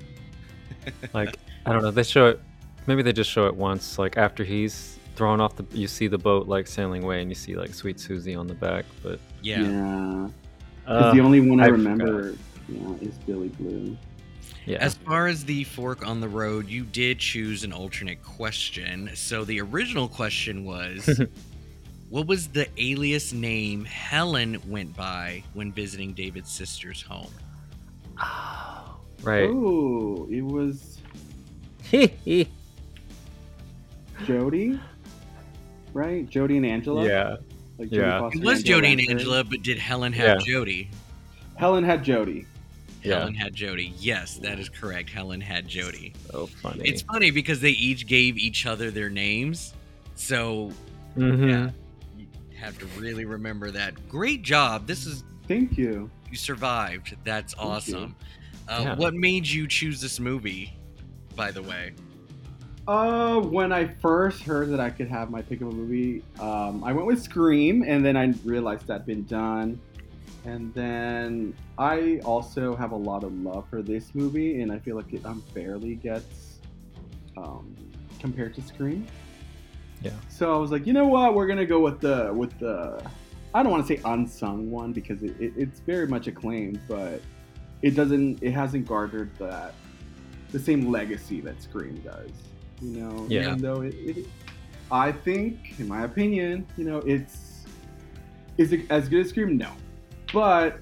S2: Like I don't know. They show it. Maybe they just show it once. Like after he's thrown off the, you see the boat like sailing away, and you see like Sweet Susie on the back. But
S1: Yeah.
S4: Yeah. 'Cause
S2: uh,
S4: the only one I,
S2: I
S4: remember, yeah, is Billy Blue.
S2: yeah,
S1: As far as the fork on the road, you did choose an alternate question. So the original question was What was the alias name Helen went by when visiting David's sister's home?
S2: right.
S4: Oh, it was Jody, right? Jody and Angela.
S2: yeah,
S4: like
S2: Yeah.
S4: Foster
S1: It was
S4: Angela
S1: Jody and Angela, but did Helen have
S2: Yeah.
S1: Jody?
S4: Helen had Jody.
S2: Yeah.
S1: Helen had Jody. Yes, that is correct. Helen had Jody.
S2: so funny.
S1: It's funny because they each gave each other their names. So
S2: Mhm.
S1: yeah, you have to really remember that. Great job. This is
S4: Thank you.
S1: you survived. That's
S4: Thank
S1: awesome. Uh,
S2: Yeah.
S1: What made you choose this movie? By the way,
S4: Uh, when I first heard that I could have my pick of a movie, um, I went with Scream, and then I realized that'd been done. And then I also have a lot of love for this movie, and I feel like it unfairly gets um, compared to Scream.
S2: Yeah.
S4: So I was like, you know what? We're gonna go with the with the. I don't want to say unsung one because it, it, it's very much acclaimed, but it doesn't. It hasn't garnered that the same legacy that Scream does. You know,
S2: Yeah.
S4: even though it, it, I think, in my opinion, you know, it's is it as good as Scream? No, but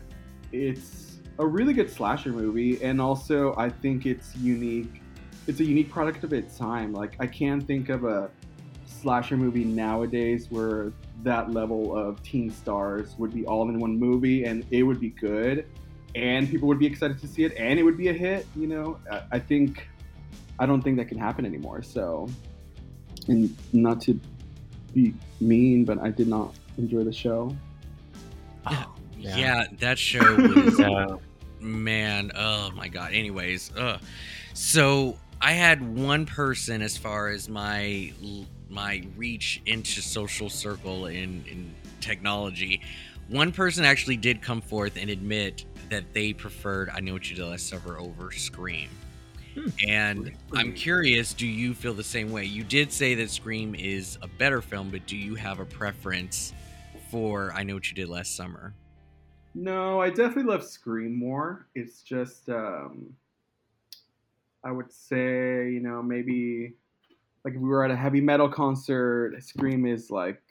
S4: it's a really good slasher movie, and also I think it's unique. It's a unique product of its time. Like I can't think of a slasher movie nowadays where that level of teen stars would be all in one movie and it would be good and people would be excited to see it and it would be a hit you know i, I think i don't think that can happen anymore so and not to be mean but i did not enjoy the show
S2: Oh,
S1: yeah,
S2: Yeah.
S1: that show was
S2: yeah.
S1: man. Oh my god. Anyways, uh, so I had one person as far as my my reach into social circle in in technology. One person actually did come forth and admit that they preferred I Know What You Did Last Summer over Scream.
S2: Hmm.
S1: And I'm curious, do you feel the same way? You did say that Scream is a better film, but do you have a preference for I Know What You Did Last Summer?
S4: No, I definitely love Scream more. It's just, um, I would say, you know, maybe like if we were at a heavy metal concert, Scream is like,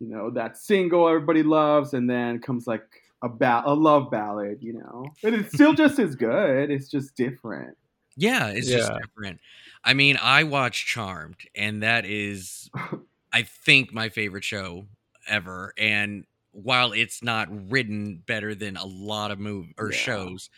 S4: you know, that single everybody loves, and then comes like a ba- a love ballad, you know. But it's still just as good. It's just different.
S1: Yeah, it's just different. I mean, I watch Charmed, and that is, I think, my favorite show ever. And while it's not written better than a lot of move or
S4: Yeah.
S1: shows,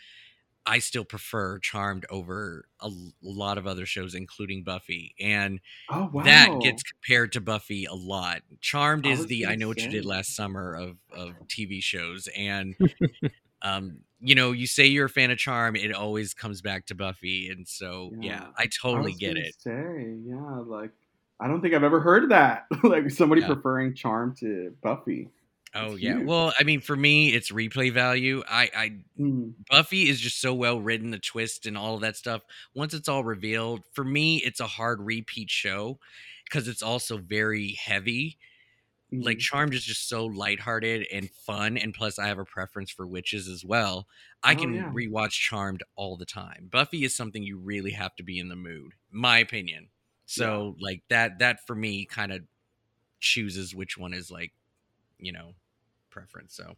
S1: I still prefer Charmed over a lot of other shows, including Buffy. And
S4: Oh wow,
S1: that gets compared to Buffy a lot. Charmed is the I know what you did last summer of of TV shows, and um, you know, you say you're a fan of Charm, it always comes back to Buffy, and so yeah,
S4: Yeah.
S1: I totally
S4: was
S1: get it.
S4: Say, yeah, like I don't think I've ever heard that. like somebody
S1: Yeah.
S4: preferring Charm to Buffy.
S1: Oh yeah, well, I mean, for me, it's replay value. I, I
S4: Hmm.
S1: Buffy is just so well written, the twist and all of that stuff. Once it's all revealed, for me, it's a hard repeat show because it's also very heavy. like
S4: Mhm.
S1: Charmed is just so lighthearted and fun, and plus I have a preference for witches as well. I
S4: Oh,
S1: can
S4: yeah.
S1: rewatch Charmed all the time. Buffy is something you really have to be in the mood, my opinion. So like that that for me kind of chooses which one is like, you know, preference. So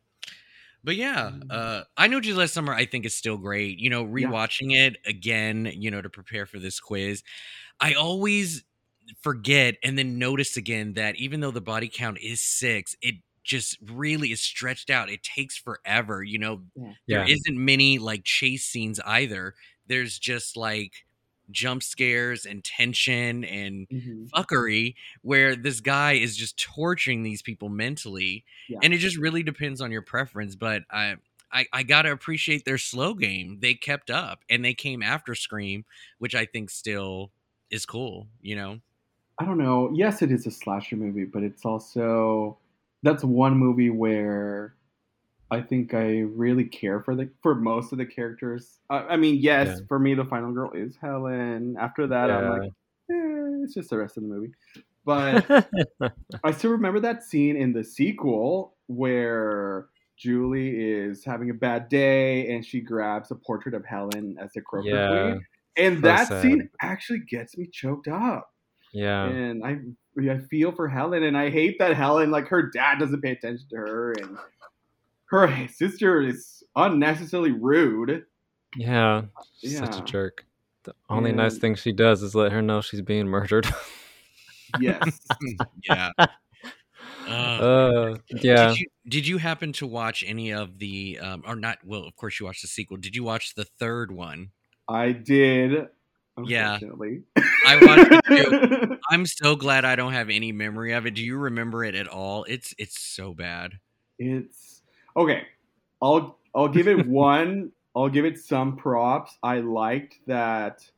S1: but yeah,
S4: Mm.
S1: uh, I know you last summer. I think is still great. You know,
S4: Yeah.
S1: rewatching it again, you know, to prepare for this quiz, I always forget and then notice again that even though the body count is six, it just really is stretched out. It takes forever. You know,
S4: Yeah.
S1: there
S2: Yeah.
S1: isn't many like chase scenes either. There's just like jump scares and tension and
S4: Mhm.
S1: fuckery where this guy is just torturing these people mentally
S4: Yeah.
S1: and it just really depends on your preference but i I, I gotta appreciate their slow game they kept up and they came after scream which i think still is cool you know
S4: I don't know. Yes, it is a slasher movie, but it's also that's one movie where I think I really care for the for most of the characters. I, I mean, yes,
S2: Yeah.
S4: for me, the final girl is Helen. After that, I'm like, eh, it's just the rest of the movie. But I still remember that scene in the sequel where Julie is having a bad day and she grabs a portrait of Helen as a croaker
S2: yeah,
S4: queen, and
S2: so
S4: that
S2: sad.
S4: scene actually gets me choked up
S2: yeah,
S4: and I I feel for Helen, and I hate that Helen like her dad doesn't pay attention to her, and her sister is unnecessarily rude.
S2: yeah. She's Such a jerk. The only nice thing she does is let her know she's being murdered.
S4: Yes,
S1: yeah Uh,
S2: uh, yeah.
S1: Did you did you happen to watch any of the um or not well of course you watched the sequel. Did you watch the third one?
S4: I did.
S1: Yeah. I watched it I'm so glad I don't have any memory of it. Do you remember it at all? It's it's so bad.
S4: it's okay. I'll I'll give it one. I'll give it some props. I liked that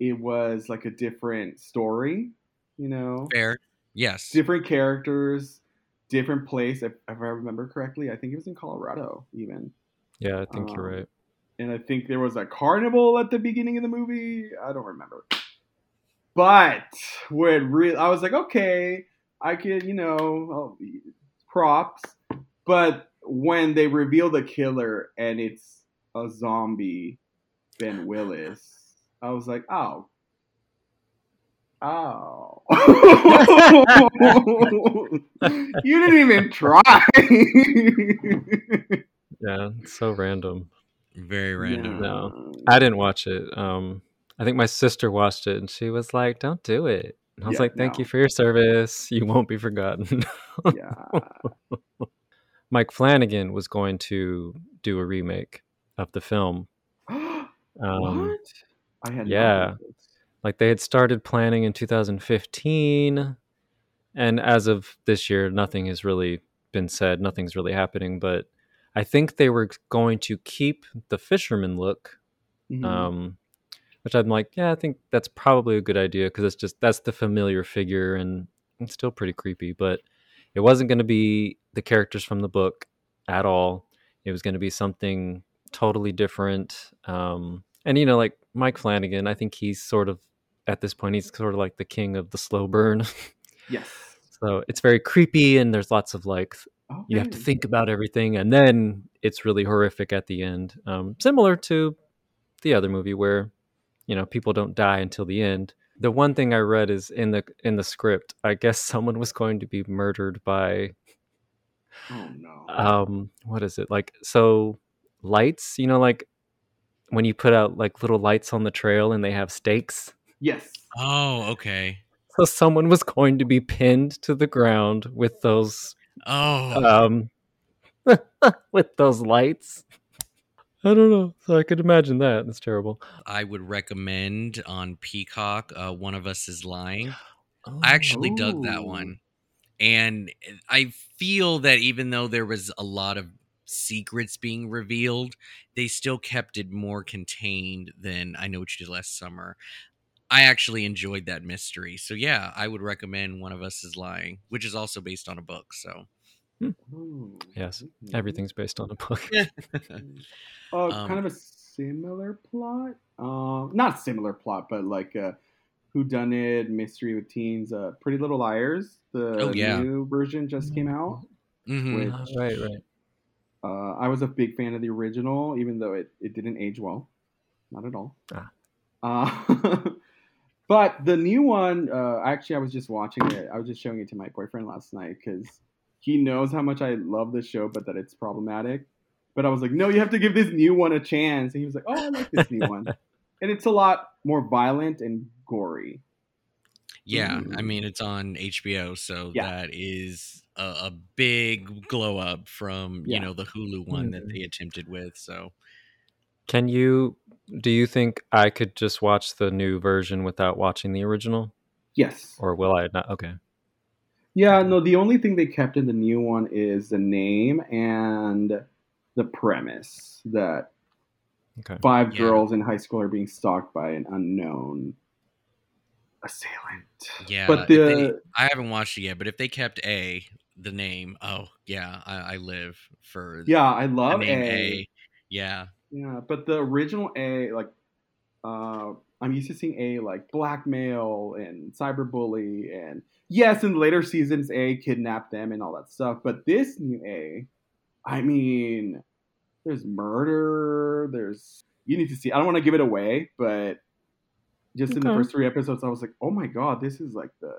S4: it was like a different story. You know,
S1: Fair. Yes.
S4: different characters, different place. If, if I remember correctly, I think it was in Colorado, even.
S2: Yeah, I think you're
S4: Um,
S2: right.
S4: And I think there was a carnival at the beginning of the movie. I don't remember. But when real, I was like, okay, I could, you know, props. But when they reveal the killer and it's a zombie, Ben Willis, I was like, oh. Oh. you didn't even try.
S2: Yeah, it's so random.
S1: Very random.
S2: No. I didn't watch it. Um, I think my sister watched it and she was like, "Don't do it." And I was
S4: Yeah,
S2: like, "Thank you for your service. You won't be forgotten."
S4: yeah.
S2: Mike Flanagan was going to do a remake of the film. Um,
S4: what? I had
S2: yeah. like they had started planning in 2015 and as of this year nothing has really been said nothing's really happening but i think they were going to keep the fisherman look
S4: Mhm.
S2: um which i'm like yeah i think that's probably a good idea because it's just that's the familiar figure and it's still pretty creepy but it wasn't going to be the characters from the book at all. It was going to be something totally different um and you know like mike flanagan i think he's sort of at this point he's sort of like the king of the slow burn.
S4: Yes.
S2: so it's very creepy and there's lots of like you have to think about everything and then it's really horrific at the end um, similar to the other movie where you know people don't die until the end. The one thing i read is in the in the script i guess someone was going to be murdered by
S4: Oh no.
S2: um what is it like so lights you know like when you put out like little lights on the trail and they have stakes
S4: yes.
S1: Oh, okay.
S2: so someone was going to be pinned to the ground with those
S1: Oh,
S2: um with those lights i don't know so i could imagine that that's terrible
S1: I would recommend on Peacock. Uh, One of Us is Lying. I actually dug that one, and I feel that even though there was a lot of secrets being revealed, they still kept it more contained than I Know What You Did Last Summer. I actually enjoyed that mystery, so yeah, I would recommend One of Us is Lying, which is also based on a book. So
S4: Ooh.
S2: Yes,
S4: Mhm.
S2: everything's based on a book
S4: Uh,
S1: Um,
S4: kind of a similar plot. Um, not similar plot, but like a whodunit mystery with teens. Uh, Pretty Little Liars. The
S1: Oh, yeah.
S4: new version just came out.
S1: Mhm.
S4: Which
S2: Ah, right right
S4: uh, I was a big fan of the original, even though it, it didn't age well. Not at all.
S2: Ah.
S4: Uh, but the new one, uh, actually, I was just watching it. I was just showing it to my boyfriend last night because he knows how much I love the show, but that it's problematic. But I was like, no, you have to give this new one a chance. And he was like, oh, I like this new one. And it's a lot more violent and gory.
S1: Yeah, I mean it's on HBO, so
S4: Yeah.
S1: that is a, a big glow up from
S4: Yeah.
S1: you know the Hulu one that
S2: Mhm.
S1: they attempted with. So
S2: can you do you think I could just watch the new version without watching the original,
S4: Yes.
S2: or will I not? Okay.
S4: Yeah, no, the only thing they kept in the new one is the name and the premise that
S2: Okay.
S4: five
S1: Yeah.
S4: girls in high school are being stalked by an unknown assailant.
S1: Yeah,
S4: But
S1: if they-
S4: the
S1: I haven't watched it yet, but if they kept A, the name, oh yeah, I, I live for
S4: yeah, I
S1: the
S4: love
S1: name
S4: A.
S1: A. Yeah,
S4: Yeah, but the original A, like, uh, I'm used to seeing A like blackmail and cyberbully, and yes, in later seasons, A kidnapped them and all that stuff. But this new A, I mean, there's murder. There's you need to see. I don't want to give it away, but just in the first three episodes, I was like, oh my god, this is like the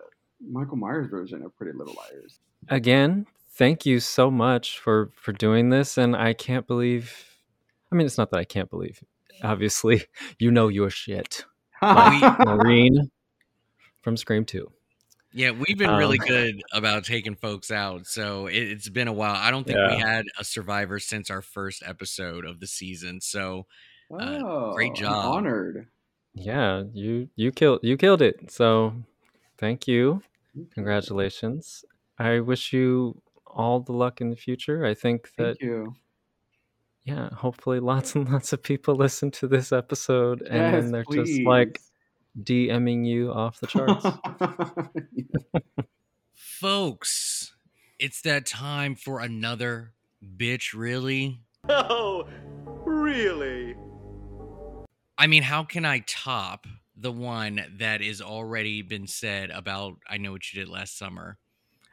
S4: Michael Myers version of Pretty Little Liars.
S2: Again, thank you so much for for doing this, and I can't believe. I mean, it's not that I can't believe. Obviously, you know your shit, Maureen from Scream Two.
S1: yeah, we've been really
S2: Um,
S1: good about taking folks out, so it, it's been a while. I don't think we had a survivor since our first episode of the season, so
S4: oh,
S1: great
S4: I'm
S1: job.
S4: honored.
S2: Yeah, you you killed you killed it. So, thank you. Congratulations. I wish you all the luck in the future. I think that
S4: Thank you.
S2: yeah, hopefully lots and lots of people listen to this episode and
S4: Yes,
S2: they're just like
S4: please.
S2: DMing you off the charts.
S1: folks, it's that time for another bitch. Really?
S5: Oh, really?
S1: I mean, how can I top the one that is already been said about I know what you did last summer?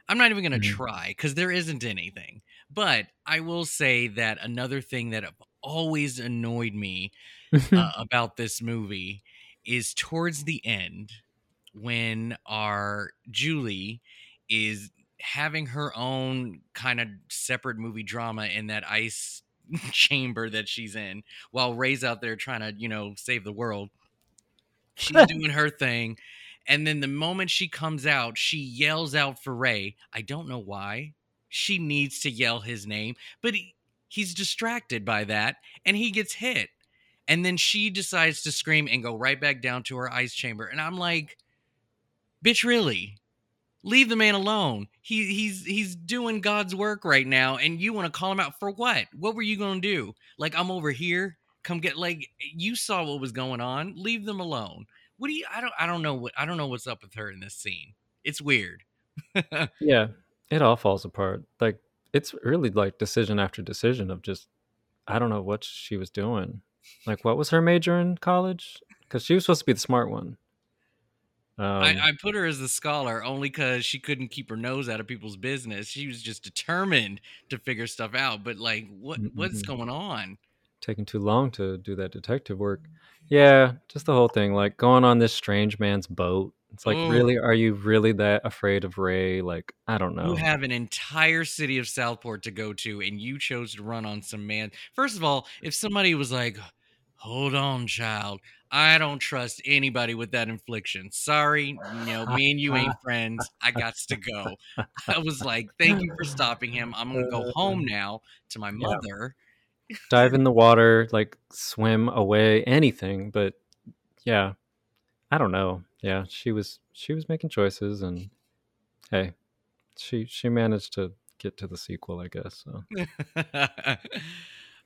S1: I'm not even going to
S2: Mhm.
S1: try because there isn't anything. But I will say that another thing that always annoyed me uh, about this movie is towards the end when our Julie is having her own kind of separate movie drama in that ice chamber that she's in while Ray's out there trying to, you know, save the world. She's doing her thing. And then the moment she comes out, she yells out for Ray. I don't know why. She needs to yell his name, but he, he's distracted by that and he gets hit. And then she decides to scream and go right back down to her ice chamber. And I'm like, bitch, really? Leave the man alone. He he's he's doing God's work right now, and you want to call him out for what? What were you gonna do? Like I'm over here. Come get like you saw what was going on. Leave them alone. What do you? I don't. I don't know what. I don't know what's up with her in this scene. It's weird.
S2: yeah, it all falls apart. Like it's really like decision after decision of just I don't know what she was doing. Like what was her major in college? Because she was supposed to be the smart one. Um,
S1: I, I put her as the scholar only because she couldn't keep her nose out of people's business. She was just determined to figure stuff out. But like, what what's
S2: Mhm.
S1: going on?
S2: taking too long to do that detective work. Yeah, just the whole thing, like going on this strange man's boat. It's like,
S1: Ugh.
S2: really, are you really that afraid of Ray? Like, I don't know.
S1: You have an entire city of Southport to go to, and you chose to run on some man. First of all, if somebody was like, "Hold on, child," I don't trust anybody with that infliction. Sorry, you know, me and you ain't friends. I got to go. I was like, "Thank you for stopping him. I'm gonna go home now to my mother."
S2: Dive in the water, like swim away, anything. But yeah, I don't know. Yeah, she was she was making choices, and hey, she she managed to get to the sequel, I guess. So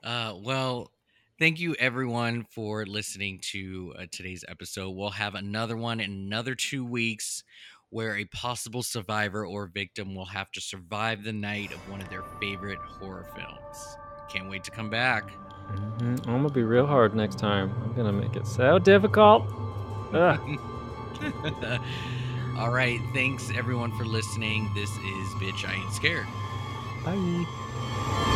S1: uh, well, thank you everyone for listening to uh, today's episode. We'll have another one in another two weeks where a possible survivor or victim will have to survive the night of one of their favorite horror films. Can't wait to come back.
S2: Mhm. I'm gonna be real hard next time. I'm gonna make it so difficult.
S1: All right. Thanks everyone for listening. This is Bitch I Ain't Scared.
S2: Bye.